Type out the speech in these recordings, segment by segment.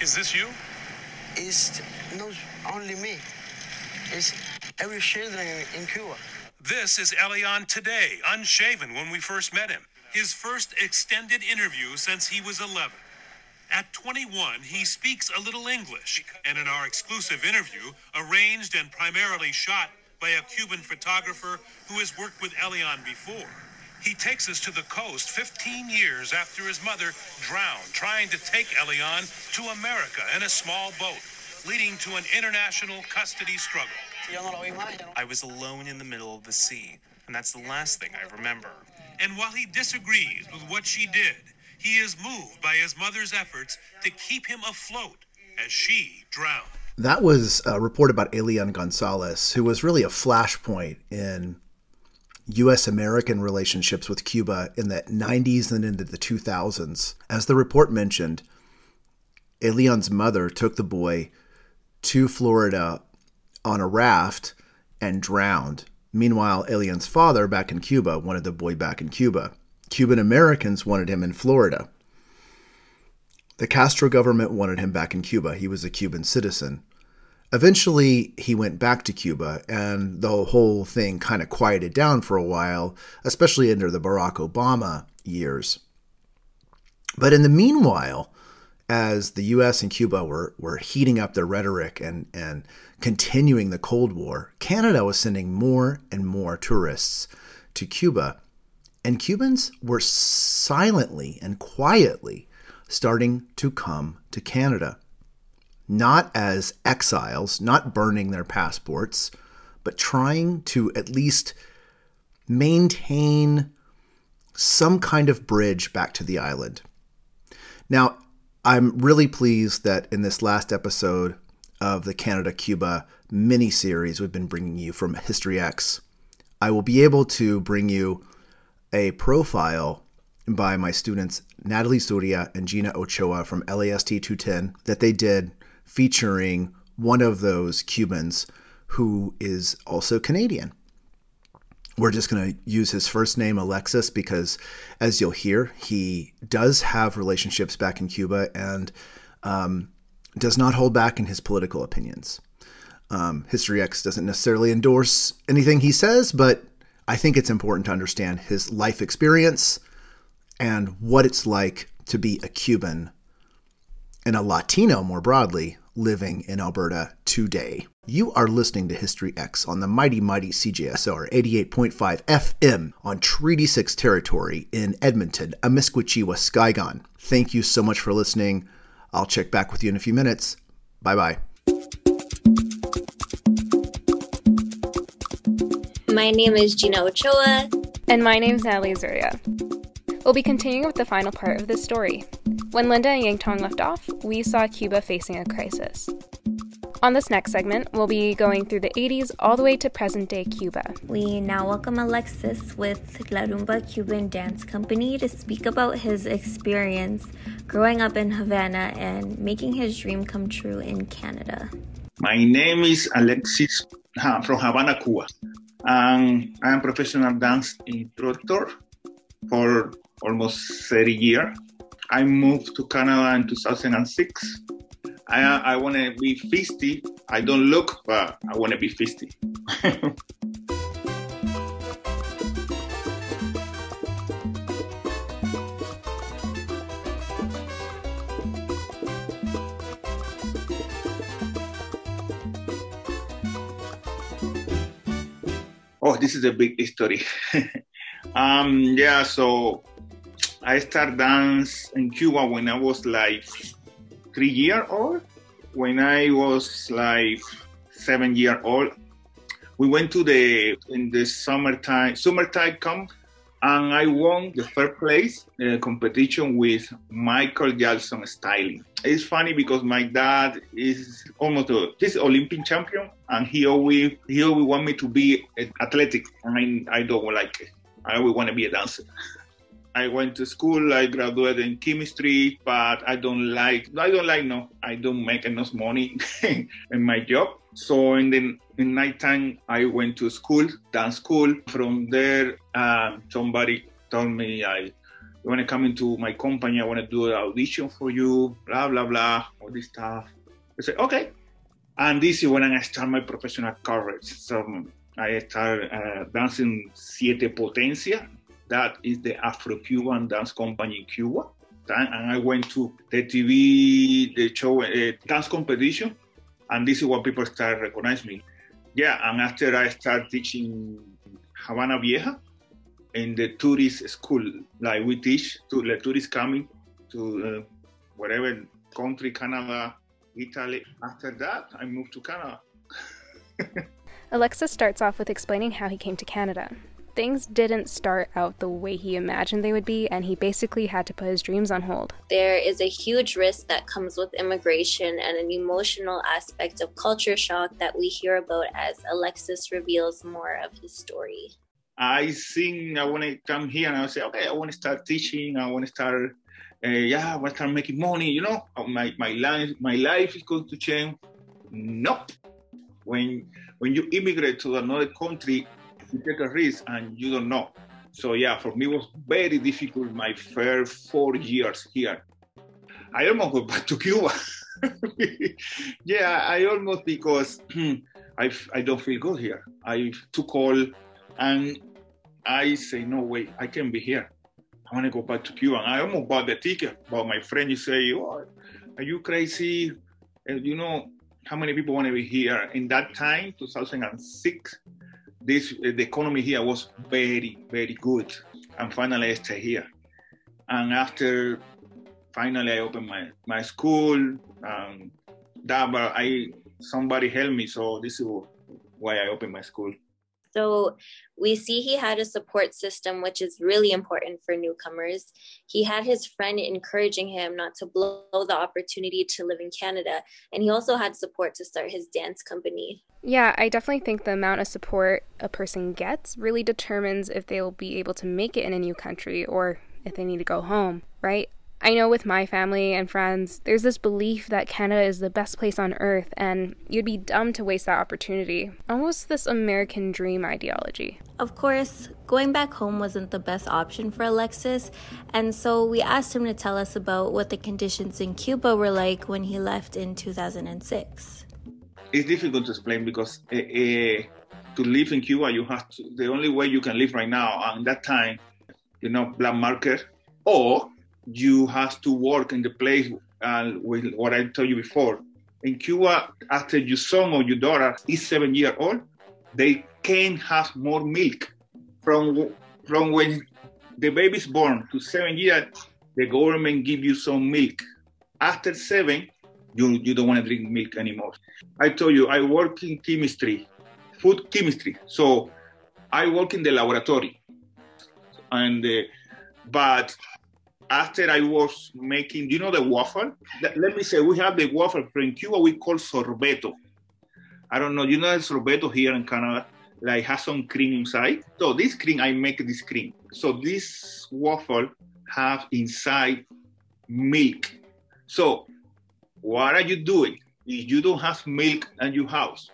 Is this you? It's not only me. It's every children in Cuba. This is Elian today, unshaven when we first met him. His first extended interview since he was 11. At 21, he speaks a little English, and in our exclusive interview, arranged and primarily shot by a Cuban photographer who has worked with Elian before, he takes us to the coast 15 years after his mother drowned trying to take Elian to America in a small boat, leading to an international custody struggle. I was alone in the middle of the sea, and that's the last thing I remember. And while he disagrees with what she did, he is moved by his mother's efforts to keep him afloat as she drowned. That was a report about Elian Gonzalez, who was really a flashpoint in U.S. American relationships with Cuba in the 90s and into the 2000s. As the report mentioned, Elian's mother took the boy to Florida on a raft and drowned. Meanwhile, Elian's father back in Cuba wanted the boy back in Cuba. Cuban Americans wanted him in Florida. The Castro government wanted him back in Cuba. He was a Cuban citizen. Eventually, he went back to Cuba, and the whole thing kind of quieted down for a while, especially under the Barack Obama years. But in the meanwhile, as the US and Cuba were, were heating up their rhetoric and, and continuing the Cold War, Canada was sending more and more tourists to Cuba. And Cubans were silently and quietly starting to come to Canada. Not as exiles, not burning their passports, but trying to at least maintain some kind of bridge back to the island. Now, I'm really pleased that in this last episode of the Canada Cuba mini series we've been bringing you from History X, I will be able to bring you a profile by my students Natalie Soria and Gina Ochoa from LAST 210 that they did featuring one of those Cubans who is also Canadian. We're just going to use his first name, Alexis, because as you'll hear, he does have relationships back in Cuba and um, does not hold back in his political opinions. Um, History X doesn't necessarily endorse anything he says, but I think it's important to understand his life experience and what it's like to be a Cuban and a Latino more broadly living in Alberta today. You are listening to History X on the mighty, mighty CJSR 88.5 FM on Treaty 6 territory in Edmonton, Amiskwaciwâskahikan. Thank you so much for listening. I'll check back with you in a few minutes. Bye bye. My name is Gina Ochoa. And my name is Natalie Zuria. We'll be continuing with the final part of this story. When Linda and Yangtong left off, we saw Cuba facing a crisis. On this next segment, we'll be going through the 80s all the way to present day Cuba. We now welcome Alexis with La Rumba Cuban Dance Company to speak about his experience growing up in Havana and making his dream come true in Canada. My name is Alexis from Havana, Cuba. And I'm a professional dance instructor for almost 30 years. I moved to Canada in 2006. I, I want to be 50. I don't look, but I want to be 50. oh, this is a big story. um, yeah, so I start dance in Cuba when I was like three year old. When I was like seven year old, we went to the in the summertime summertime camp, and I won the third place in competition with Michael Jackson styling. It's funny because my dad is almost a he's Olympic champion, and he always he always want me to be athletic, I, I don't like it. I always want to be a dancer. I went to school. I graduated in chemistry, but I don't like. I don't like no. I don't make enough money in my job. So in the in nighttime, I went to school, dance school. From there, uh, somebody told me I want to come into my company? I want to do an audition for you, blah, blah, blah, all this stuff. I said, okay. And this is when I start my professional career. So I start uh, dancing Siete Potencia. That is the Afro-Cuban dance company in Cuba. And I went to the TV, the show, uh, dance competition. And this is what people start recognize me. Yeah, and after I start teaching Havana Vieja, in the tourist school, like we teach to the tourists coming to uh, whatever country, Canada, Italy. After that, I moved to Canada. Alexis starts off with explaining how he came to Canada. Things didn't start out the way he imagined they would be, and he basically had to put his dreams on hold. There is a huge risk that comes with immigration and an emotional aspect of culture shock that we hear about as Alexis reveals more of his story. I think I want to come here and I say, okay, I want to start teaching. I want to start, uh, yeah, I want to start making money. You know, uh, my my life my life is going to change. Nope. When when you immigrate to another country, you take a risk and you don't know. So yeah, for me it was very difficult my first four years here. I almost go back to Cuba. yeah, I almost because I I don't feel good here. I too cold and I say, no way, I can't be here. I want to go back to Cuba. And I almost bought the ticket, but my friend, you say, oh, are you crazy? And you know how many people want to be here? In that time, 2006, this the economy here was very, very good. And finally, I stay here. And after finally, I opened my, my school. Um, that, but I somebody helped me, so this is why I opened my school. So we see he had a support system, which is really important for newcomers. He had his friend encouraging him not to blow the opportunity to live in Canada. And he also had support to start his dance company. Yeah, I definitely think the amount of support a person gets really determines if they will be able to make it in a new country or if they need to go home, right? I know with my family and friends, there's this belief that Canada is the best place on earth, and you'd be dumb to waste that opportunity. Almost this American dream ideology. Of course, going back home wasn't the best option for Alexis, and so we asked him to tell us about what the conditions in Cuba were like when he left in 2006. It's difficult to explain because uh, uh, to live in Cuba, you have to, the only way you can live right now, and that time, you know, black market, or you have to work in the place uh, with what I told you before. In Cuba, after your son or your daughter is seven years old, they can have more milk. From from when the baby is born to seven years, the government give you some milk. After seven, you, you don't want to drink milk anymore. I told you, I work in chemistry, food chemistry. So I work in the laboratory. And, uh, but after I was making, you know, the waffle? Let me say, we have the waffle in Cuba, we call sorbeto. I don't know, you know, the sorbeto here in Canada, like has some cream inside. So this cream, I make this cream. So this waffle have inside milk. So what are you doing if you don't have milk in your house?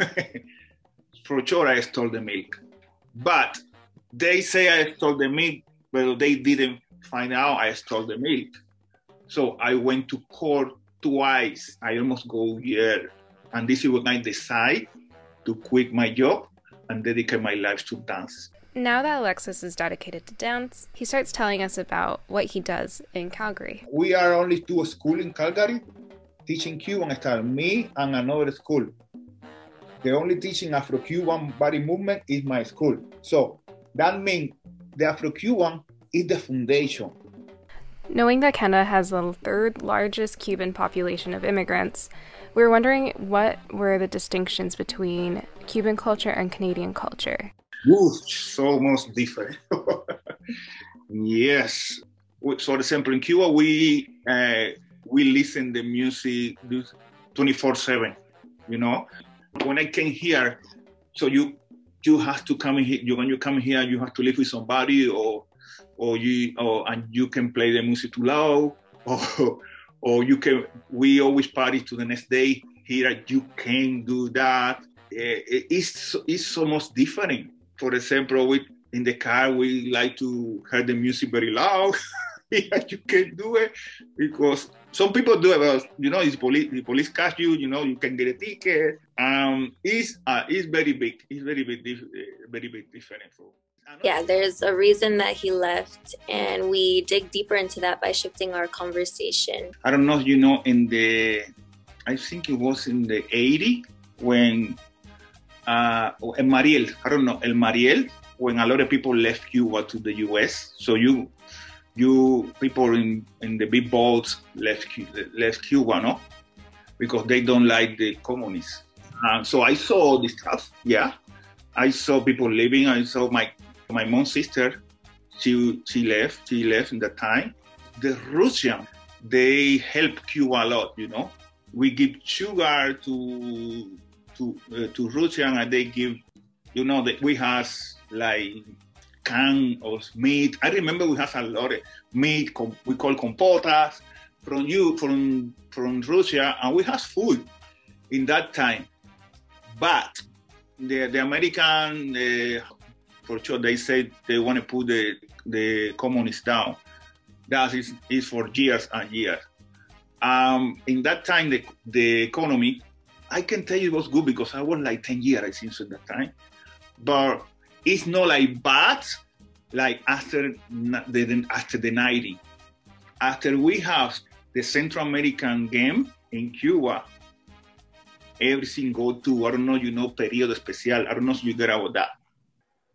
For sure, I stole the milk. But they say I stole the milk, but they didn't find out I stole the milk. So I went to court twice. I almost go here. And this is when I decide to quit my job and dedicate my life to dance. Now that Alexis is dedicated to dance, he starts telling us about what he does in Calgary. We are only two schools in Calgary teaching Cuban style, me and another school. The only teaching Afro-Cuban body movement is my school. So that means the Afro-Cuban is the foundation. Knowing that Canada has the third largest Cuban population of immigrants, we were wondering what were the distinctions between Cuban culture and Canadian culture. Ooh, so much different. yes. So, for example, in Cuba, we uh, we listen the music 24 7 you know when i came here so you you have to come here you, when you come here you have to live with somebody or or you or and you can play the music too loud or or you can we always party to the next day here you can do that eh, it's it's almost different for example we in the car, we like to hear the music very loud. you can do it because some people do it. But, you know, it's police. The police catch you. You know, you can get a ticket. Um, it's uh, it's very big. It's very big. Uh, very big different. Yeah, there's a reason that he left, and we dig deeper into that by shifting our conversation. I don't know. if You know, in the I think it was in the 80 when uh, El Mariel. I don't know El Mariel when a lot of people left Cuba to the U.S. So you you people in, in the big boats left left Cuba, no, because they don't like the communists. Uh, so I saw this stuff. Yeah, I saw people leaving. I saw my my mom's sister. She she left. She left in that time. The Russian they help Cuba a lot. You know, we give sugar to to uh, to Russian, and they give. You know that we have like can of meat. I remember we have a lot of meat we call compotas from you from from Russia, and we have food in that time. But the the American, uh, for sure, they say they want to put the the communists down. That is is for years and years. Um, in that time, the the economy, I can tell you it was good because I was like ten years, I think, at that time. But it's not like bad like after the after the 90 after we have the central american game in cuba everything go to i don't know you know periodo especial i don't know if you get about that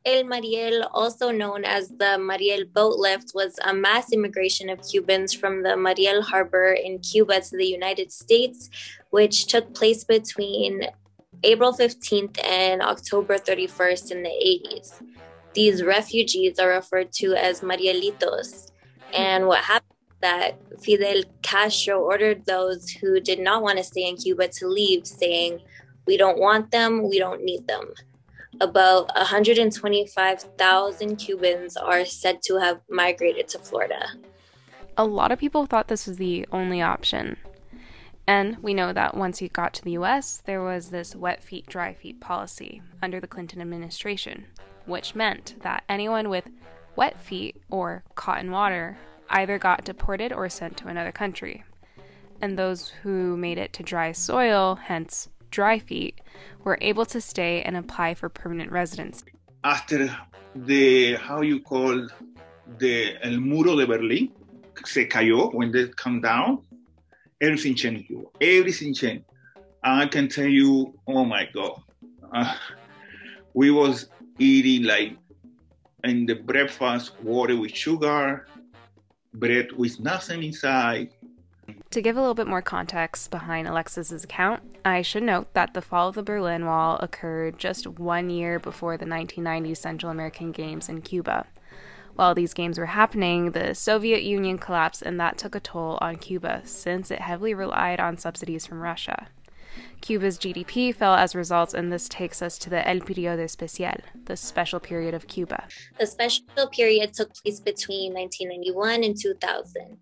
El Mariel, also known as the Mariel boat lift, was a mass immigration of Cubans from the Mariel harbor in Cuba to the United States, which took place between April 15th and October 31st in the 80s. These refugees are referred to as Marielitos. And what happened that Fidel Castro ordered those who did not want to stay in Cuba to leave, saying, We don't want them, we don't need them. About 125,000 Cubans are said to have migrated to Florida. A lot of people thought this was the only option. And we know that once he got to the US, there was this wet feet, dry feet policy under the Clinton administration, which meant that anyone with wet feet or caught in water either got deported or sent to another country. And those who made it to dry soil, hence dry feet, were able to stay and apply for permanent residence. After the, how you call, the El Muro de Berlín se cayó, when they come down, everything changed. Everything changed. I can tell you, oh my God, uh, we was eating like in the breakfast water with sugar, bread with nothing inside. To give a little bit more context behind Alexis's account, I should note that the fall of the Berlin Wall occurred just one year before the 1990 Central American Games in Cuba. While these games were happening, the Soviet Union collapsed, and that took a toll on Cuba since it heavily relied on subsidies from Russia. Cuba's GDP fell as a result, and this takes us to the El Periodo Especial, the special period of Cuba. The special period took place between 1991 and 2000.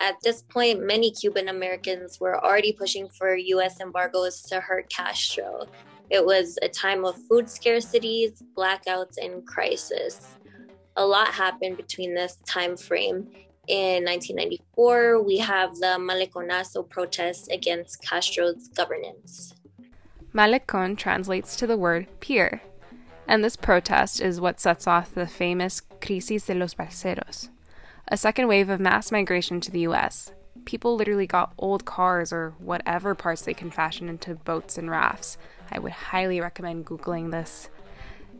At this point, many Cuban Americans were already pushing for U.S. embargoes to hurt Castro. It was a time of food scarcities, blackouts, and crisis a lot happened between this time frame. In 1994, we have the Maleconazo protests against Castro's governance. Malecon translates to the word pier, and this protest is what sets off the famous Crisis de los Balseros, a second wave of mass migration to the US. People literally got old cars or whatever parts they can fashion into boats and rafts. I would highly recommend Googling this.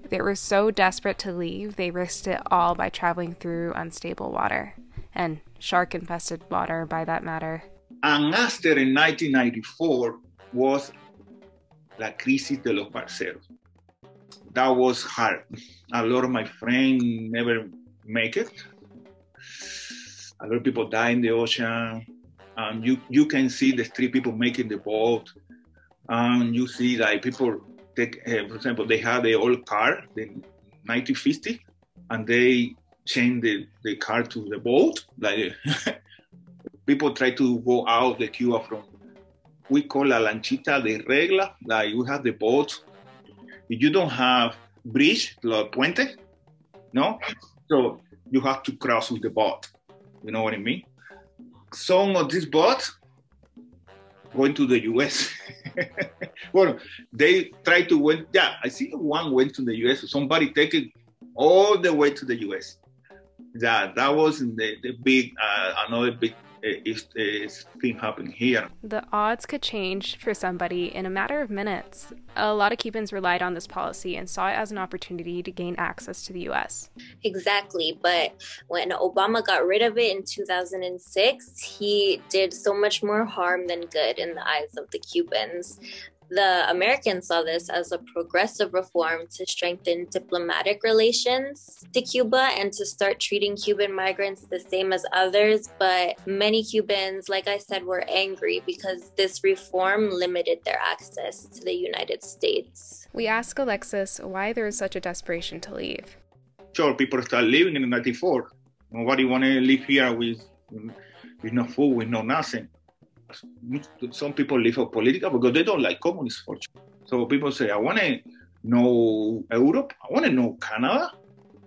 They were so desperate to leave, they risked it all by traveling through unstable water, and shark infested water by that matter. And in 1994 was La Crisis de los Balseros. That was hard. A lot of my friends never make it. A lot of people die in the ocean. And you, you can see the street people making the boat. And you see like people take, uh, for example, they had the old car, the 1950, and they change the, the car to the boat. Like people try to go out the Cuba from, we call la lanchita de regla, like you have the boat. If you don't have bridge, la puente, No, so you have to cross with the boat. You know what I mean? Some of these boats going to the US. well, they try to went. Yeah, I see one went to the US. Somebody take it all the way to the US. Yeah, that was the, the big uh, another big is, is thing happening here. The odds could change for somebody in a matter of minutes. A lot of Cubans relied on this policy and saw it as an opportunity to gain access to the US. Exactly, but when Obama got rid of it in 2006, he did so much more harm than good in the eyes of the Cubans. The Americans saw this as a progressive reform to strengthen diplomatic relations to Cuba and to start treating Cuban migrants the same as others. But many Cubans, like I said, were angry because this reform limited their access to the United States. We ask Alexis why there is such a desperation to leave. Sure, people start living in 94. Nobody want to live here with, with no food, with no nothing some people live for political because they don't like communists. So people say, I want to know Europe, I want to know Canada,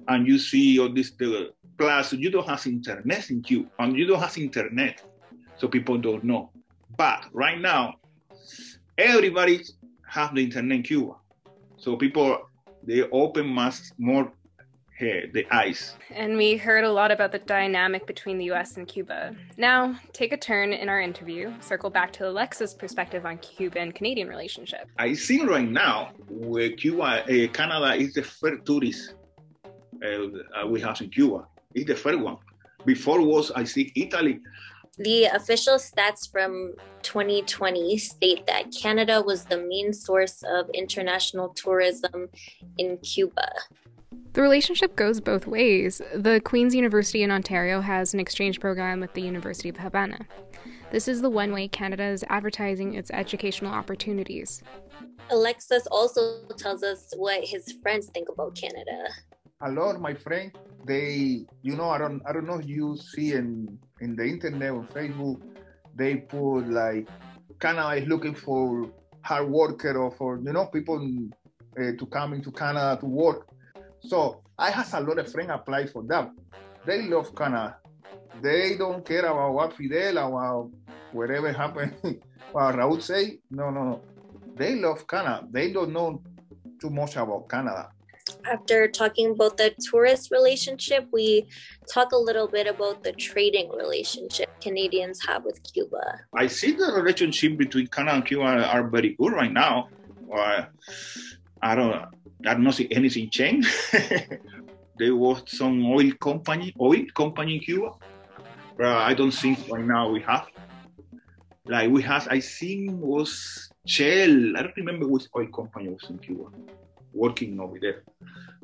and you see all this. The, plus, you don't have internet in Cuba, and you don't have internet, so people don't know. But right now, everybody have the internet in Cuba, so people they open much more the ice. And we heard a lot about the dynamic between the US and Cuba. Now, take a turn in our interview, circle back to Alexis's perspective on Cuban Canadian relationship. I see right now where Cuba, uh, Canada is the first tourist uh, we have in Cuba. It's the first one. Before was, I think, Italy. The official stats from 2020 state that Canada was the main source of international tourism in Cuba. The relationship goes both ways. The Queen's University in Ontario has an exchange program with the University of Havana. This is the one way Canada is advertising its educational opportunities. Alexis also tells us what his friends think about Canada. A lot of my friends, they, you know, I don't, I don't know if you see in in the internet or Facebook, they put like Canada is looking for hard worker or for you know people uh, to come into Canada to work. So I have a lot of friends apply for that. They love Canada. They don't care about what Fidel or whatever happened. what Raul say, no, no, no. They love Canada. They don't know too much about Canada. After talking about the tourist relationship, we talk a little bit about the trading relationship Canadians have with Cuba. I see the relationship between Canada and Cuba are very good right now. Uh, I don't I don't see anything change. they was some oil company, oil company in Cuba. But I don't think right now we have. Like we have, I think was Shell. I don't remember which oil company was in Cuba working over there.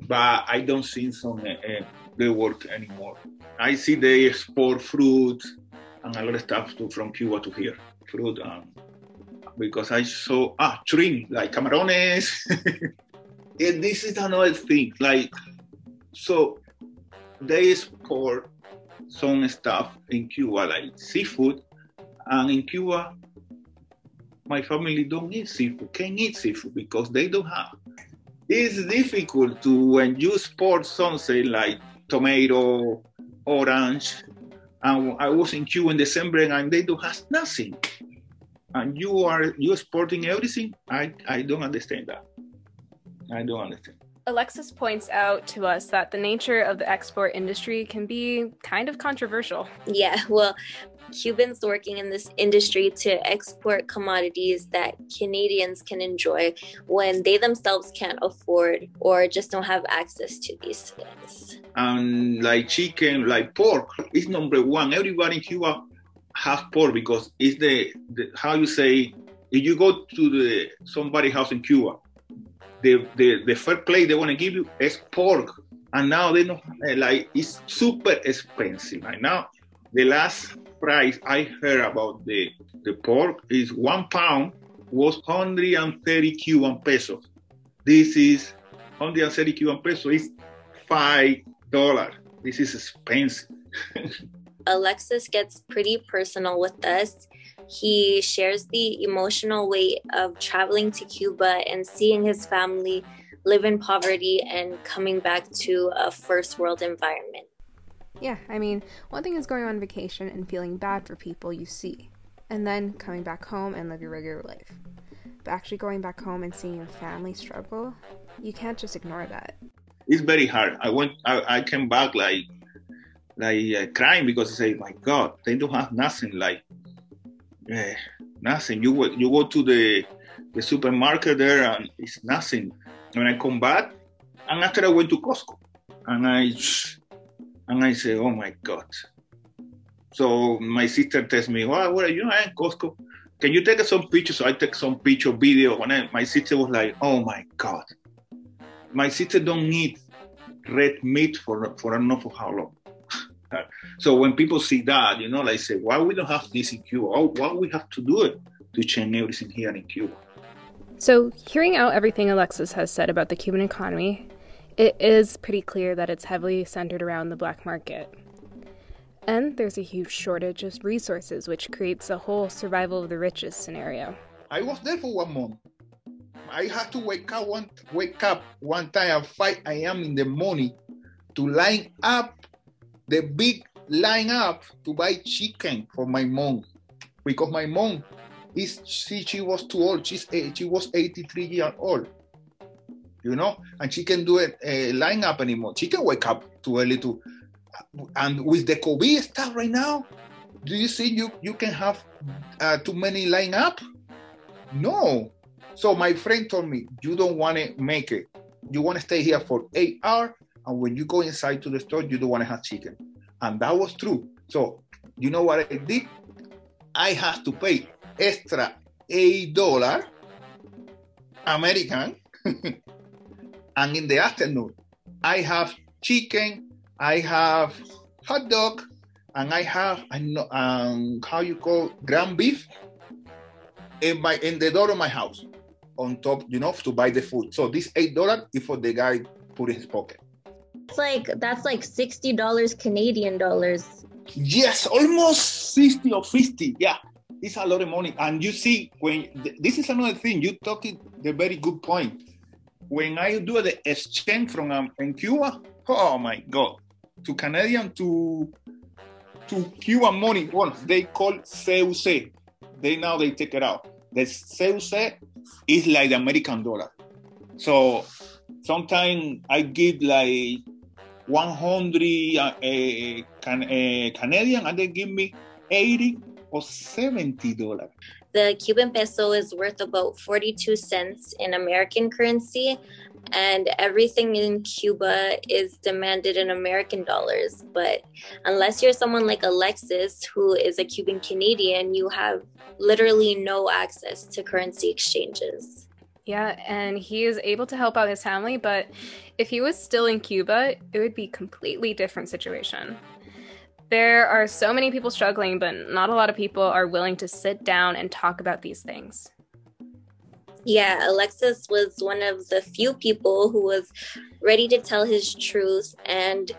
But I don't see some uh, uh, they work anymore. I see they export fruit and a lot of stuff to, from Cuba to here, fruit. Um, because I saw ah shrimp like camarones. and this is another thing. Like, so they export some stuff in Cuba, like seafood, and in Cuba, my family don't eat seafood, can't eat seafood because they don't have. It's difficult to when you export something like tomato, orange, and I was in Cuba in December and they don't have nothing. And you are you exporting everything? I, I don't understand that. I don't understand. Alexis points out to us that the nature of the export industry can be kind of controversial. Yeah, well, Cubans working in this industry to export commodities that Canadians can enjoy when they themselves can't afford or just don't have access to these things. And like chicken, like pork, is number one. Everybody in Cuba has pork because it's the, the how you say if you go to the somebody house in Cuba the, the, the first plate they want to give you is pork. And now they know, eh, like, it's super expensive. Right now, the last price I heard about the, the pork is one pound was 130 Cuban pesos. This is 130 Cuban pesos is five dollars. This is expensive. Alexis gets pretty personal with us he shares the emotional weight of traveling to Cuba and seeing his family live in poverty and coming back to a first world environment. Yeah, I mean, one thing is going on vacation and feeling bad for people you see, and then coming back home and live your regular life. But actually going back home and seeing your family struggle, you can't just ignore that. It's very hard. I went, I, I came back like, like uh, crying because I say, my God, they don't have nothing. Like, uh, nothing. You go, you go to the the supermarket there and it's nothing. When I come back, and after I went to Costco, and I and I say, oh my God. So my sister tells me, well, are you at Costco? Can you take some pictures? So I take some picture, video. When I, my sister was like, oh my God. My sister don't eat red meat for, for I don't know for how long. So when people see that, you know, like say, why we don't have this in Cuba? Why we have to do it to change everything here in Cuba? So, hearing out everything Alexis has said about the Cuban economy, it is pretty clear that it's heavily centered around the black market. And there's a huge shortage of resources, which creates a whole survival of the richest scenario. I was there for one month. I had to wake up one wake up one time at 5 a.m. in the morning to line up the big line up to buy chicken for my mom because my mom is she, she was too old. She's she was 83 years old. You know, and she can do uh, line up anymore. She can wake up too early to, and with the COVID stuff right now, do you see you you can have uh, too many line up? No. So my friend told me you don't want to make it. You want to stay here for eight hours, and when you go inside to the store, you don't want to have chicken. And that was true. So you know what I did? I had to pay extra $8 American. and in the afternoon, I have chicken, I have hot dog, and I have I know um, how you call ground beef in my in the door of my house on top, you know, to buy the food. So this eight dollar is for the guy put in his pocket. Like that's like sixty dollars Canadian dollars. Yes, almost sixty or fifty. Yeah, it's a lot of money. And you see, when this is another thing, you talking the very good point. When I do the exchange from um, in Cuba, oh my God, to Canadian to to Cuban money, well, they call CUC. They now they take it out. The CUC is like the American dollar. So sometimes I give like 100 uh, uh, can, uh, Canadian and they give me 80 or $70. The Cuban peso is worth about 42 cents in American currency, and everything in Cuba is demanded in American dollars. But unless you're someone like Alexis, who is a Cuban Canadian, you have literally no access to currency exchanges. Yeah, and he is able to help out his family, but if he was still in Cuba, it would be completely different situation. There are so many people struggling, but not a lot of people are willing to sit down and talk about these things. Yeah, Alexis was one of the few people who was ready to tell his truth. And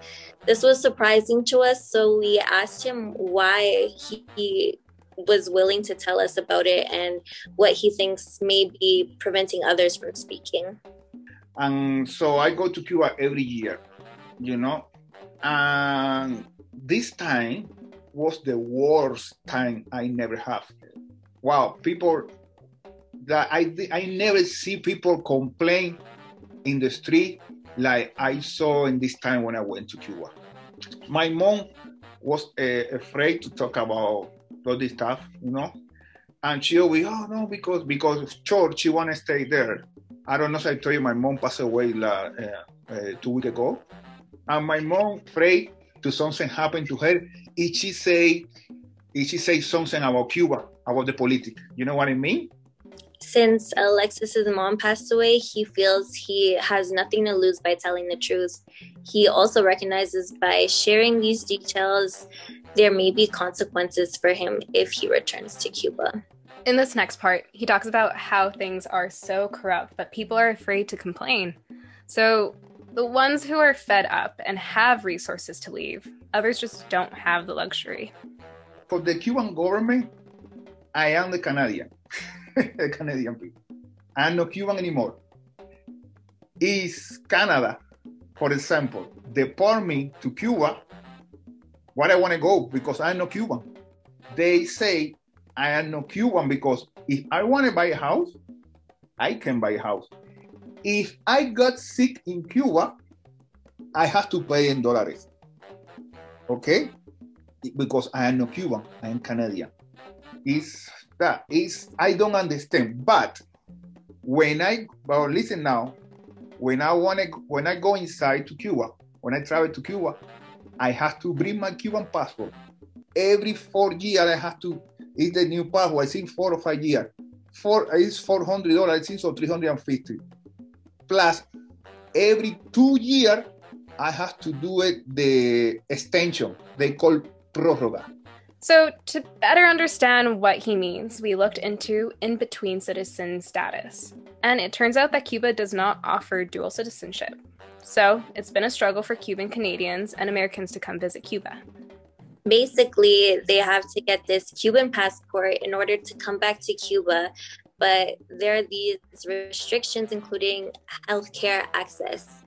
this was surprising to us. So we asked him why he was willing to tell us about it and what he thinks may be preventing others from speaking. And so I go to Cuba every year, you know, and this time was the worst time I never have. Wow, people that I I never see people complain in the street like I saw in this time when I went to Cuba. My mom was uh, afraid to talk about all this stuff, you know, and she always, oh no, because because of church, she wanna stay there. I don't know if I told you, my mom passed away uh, uh, two weeks ago, and my mom afraid to something happen to her, if she say, if she say something about Cuba, about the politics, you know what I mean? Since Alexis's mom passed away, he feels he has nothing to lose by telling the truth. He also recognizes by sharing these details, there may be consequences for him if he returns to Cuba. In this next part, he talks about how things are so corrupt that people are afraid to complain. So, the ones who are fed up and have resources to leave, others just don't have the luxury. For the Cuban government, I am the Canadian, the Canadian people. I'm not Cuban anymore. is Canada, for example, deport me to Cuba, what I want to go because I'm not Cuban. They say I am not Cuban because if I want to buy a house, I can buy a house. If I got sick in Cuba, I have to pay in dollars. Okay? Because I am not Cuban, I am Canadian. Is that is I don't understand. But when I well listen now, when I want to when I go inside to Cuba, when I travel to Cuba, I have to bring my Cuban passport. Every four years I have to it's the new passport, I think four or five years. Four it's four hundred dollars, I think so three hundred and fifty. Plus every two years I have to do it the extension they call proroga. So, to better understand what he means, we looked into in between citizen status. And it turns out that Cuba does not offer dual citizenship. So, it's been a struggle for Cuban Canadians and Americans to come visit Cuba. Basically, they have to get this Cuban passport in order to come back to Cuba, but there are these restrictions, including healthcare access.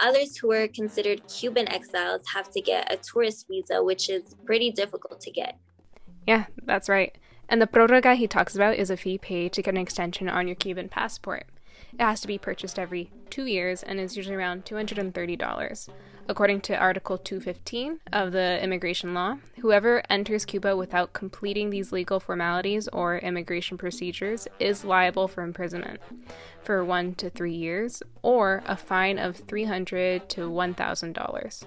Others who are considered Cuban exiles have to get a tourist visa, which is pretty difficult to get. Yeah, that's right. And the proroga he talks about is a fee paid to get an extension on your Cuban passport. It has to be purchased every two years and is usually around $230. According to Article 215 of the immigration law, whoever enters Cuba without completing these legal formalities or immigration procedures is liable for imprisonment for one to three years or a fine of 300 to $1,000.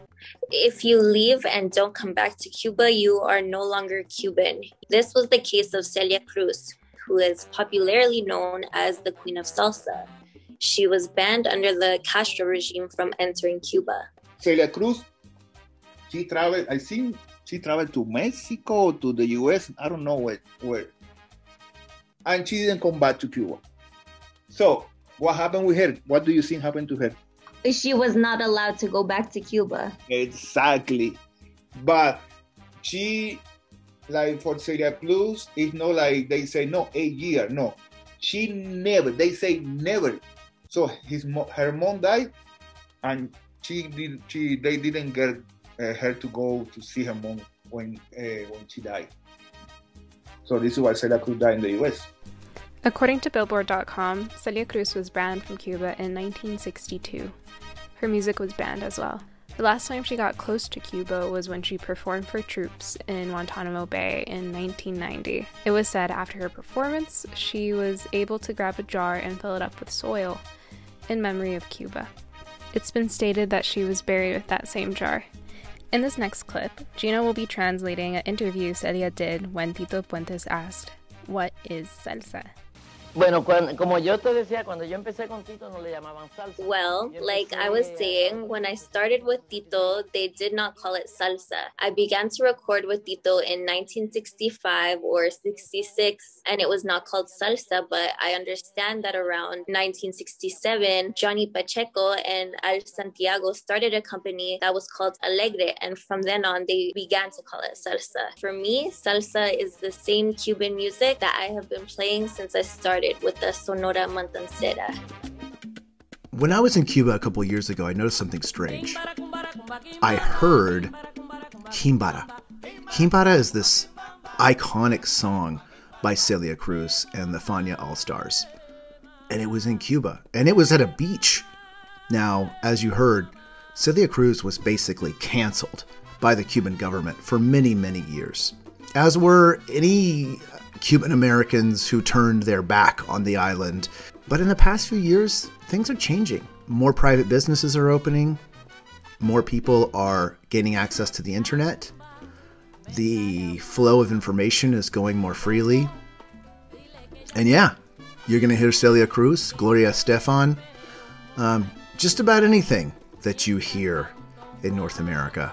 If you leave and don't come back to Cuba, you are no longer Cuban. This was the case of Celia Cruz, who is popularly known as the Queen of Salsa. She was banned under the Castro regime from entering Cuba. Celia Cruz, she traveled, I think she traveled to Mexico, to the US, I don't know where, where. And she didn't come back to Cuba. So, what happened with her? What do you think happened to her? She was not allowed to go back to Cuba. Exactly. But she, like for Celia Cruz, it's not like they say, no, a year. No. She never, they say never. So his her mom died, and she did she they didn't get uh, her to go to see her mom when uh, when she died. So this is why Celia Cruz died in the U.S. According to Billboard.com, Celia Cruz was banned from Cuba in 1962. Her music was banned as well. The last time she got close to Cuba was when she performed for troops in Guantanamo Bay in 1990. It was said after her performance, she was able to grab a jar and fill it up with soil in memory of Cuba. It's been stated that she was buried with that same jar. In this next clip, Gina will be translating an interview Celia did when Tito Puentes asked, What is salsa? Bueno, cuando, como yo te decía, cuando yo empecé con Tito no le llamaban salsa. Well, like I was saying, when I started with Tito, they did not call it salsa. I began to record with Tito in 1965 or 66, and it was not called salsa, but I understand that around 1967, Johnny Pacheco and Al Santiago started a company that was called Alegre, and from then on, they began to call it salsa. For me, salsa is the same Cuban music that I have been playing since I started with the Sonora Matancera. When I was in Cuba a couple years ago, I noticed something strange. I heard Quimbara. Quimbara is this iconic song by Celia Cruz and the Fania All Stars. And it was in Cuba. And it was at a beach. Now, as you heard, Celia Cruz was basically canceled by the Cuban government for many, many years, as were any Cuban Americans who turned their back on the island. But in the past few years, things are changing. More private businesses are opening, more people are gaining access to the internet, the flow of information is going more freely. And yeah, you're going to hear Celia Cruz, Gloria Estefan, um, just about anything that you hear in North America,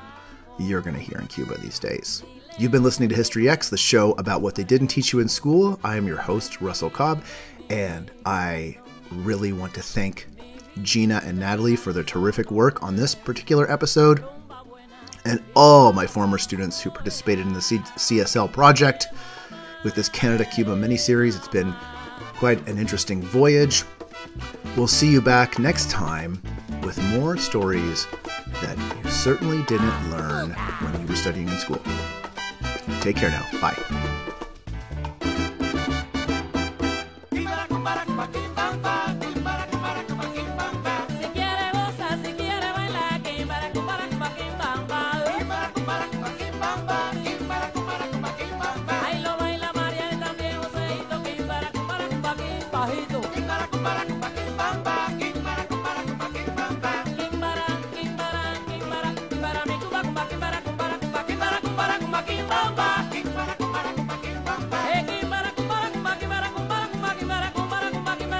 you're going to hear in Cuba these days. You've been listening to History X, the show about what they didn't teach you in school. I am your host, Russell Cobb, and I really want to thank Gina and Natalie for their terrific work on this particular episode, and all my former students who participated in the C- CSL project with this Canada Cuba miniseries. It's been quite an interesting voyage. We'll see you back next time with more stories that you certainly didn't learn when you were studying in school. Take care now. Bye.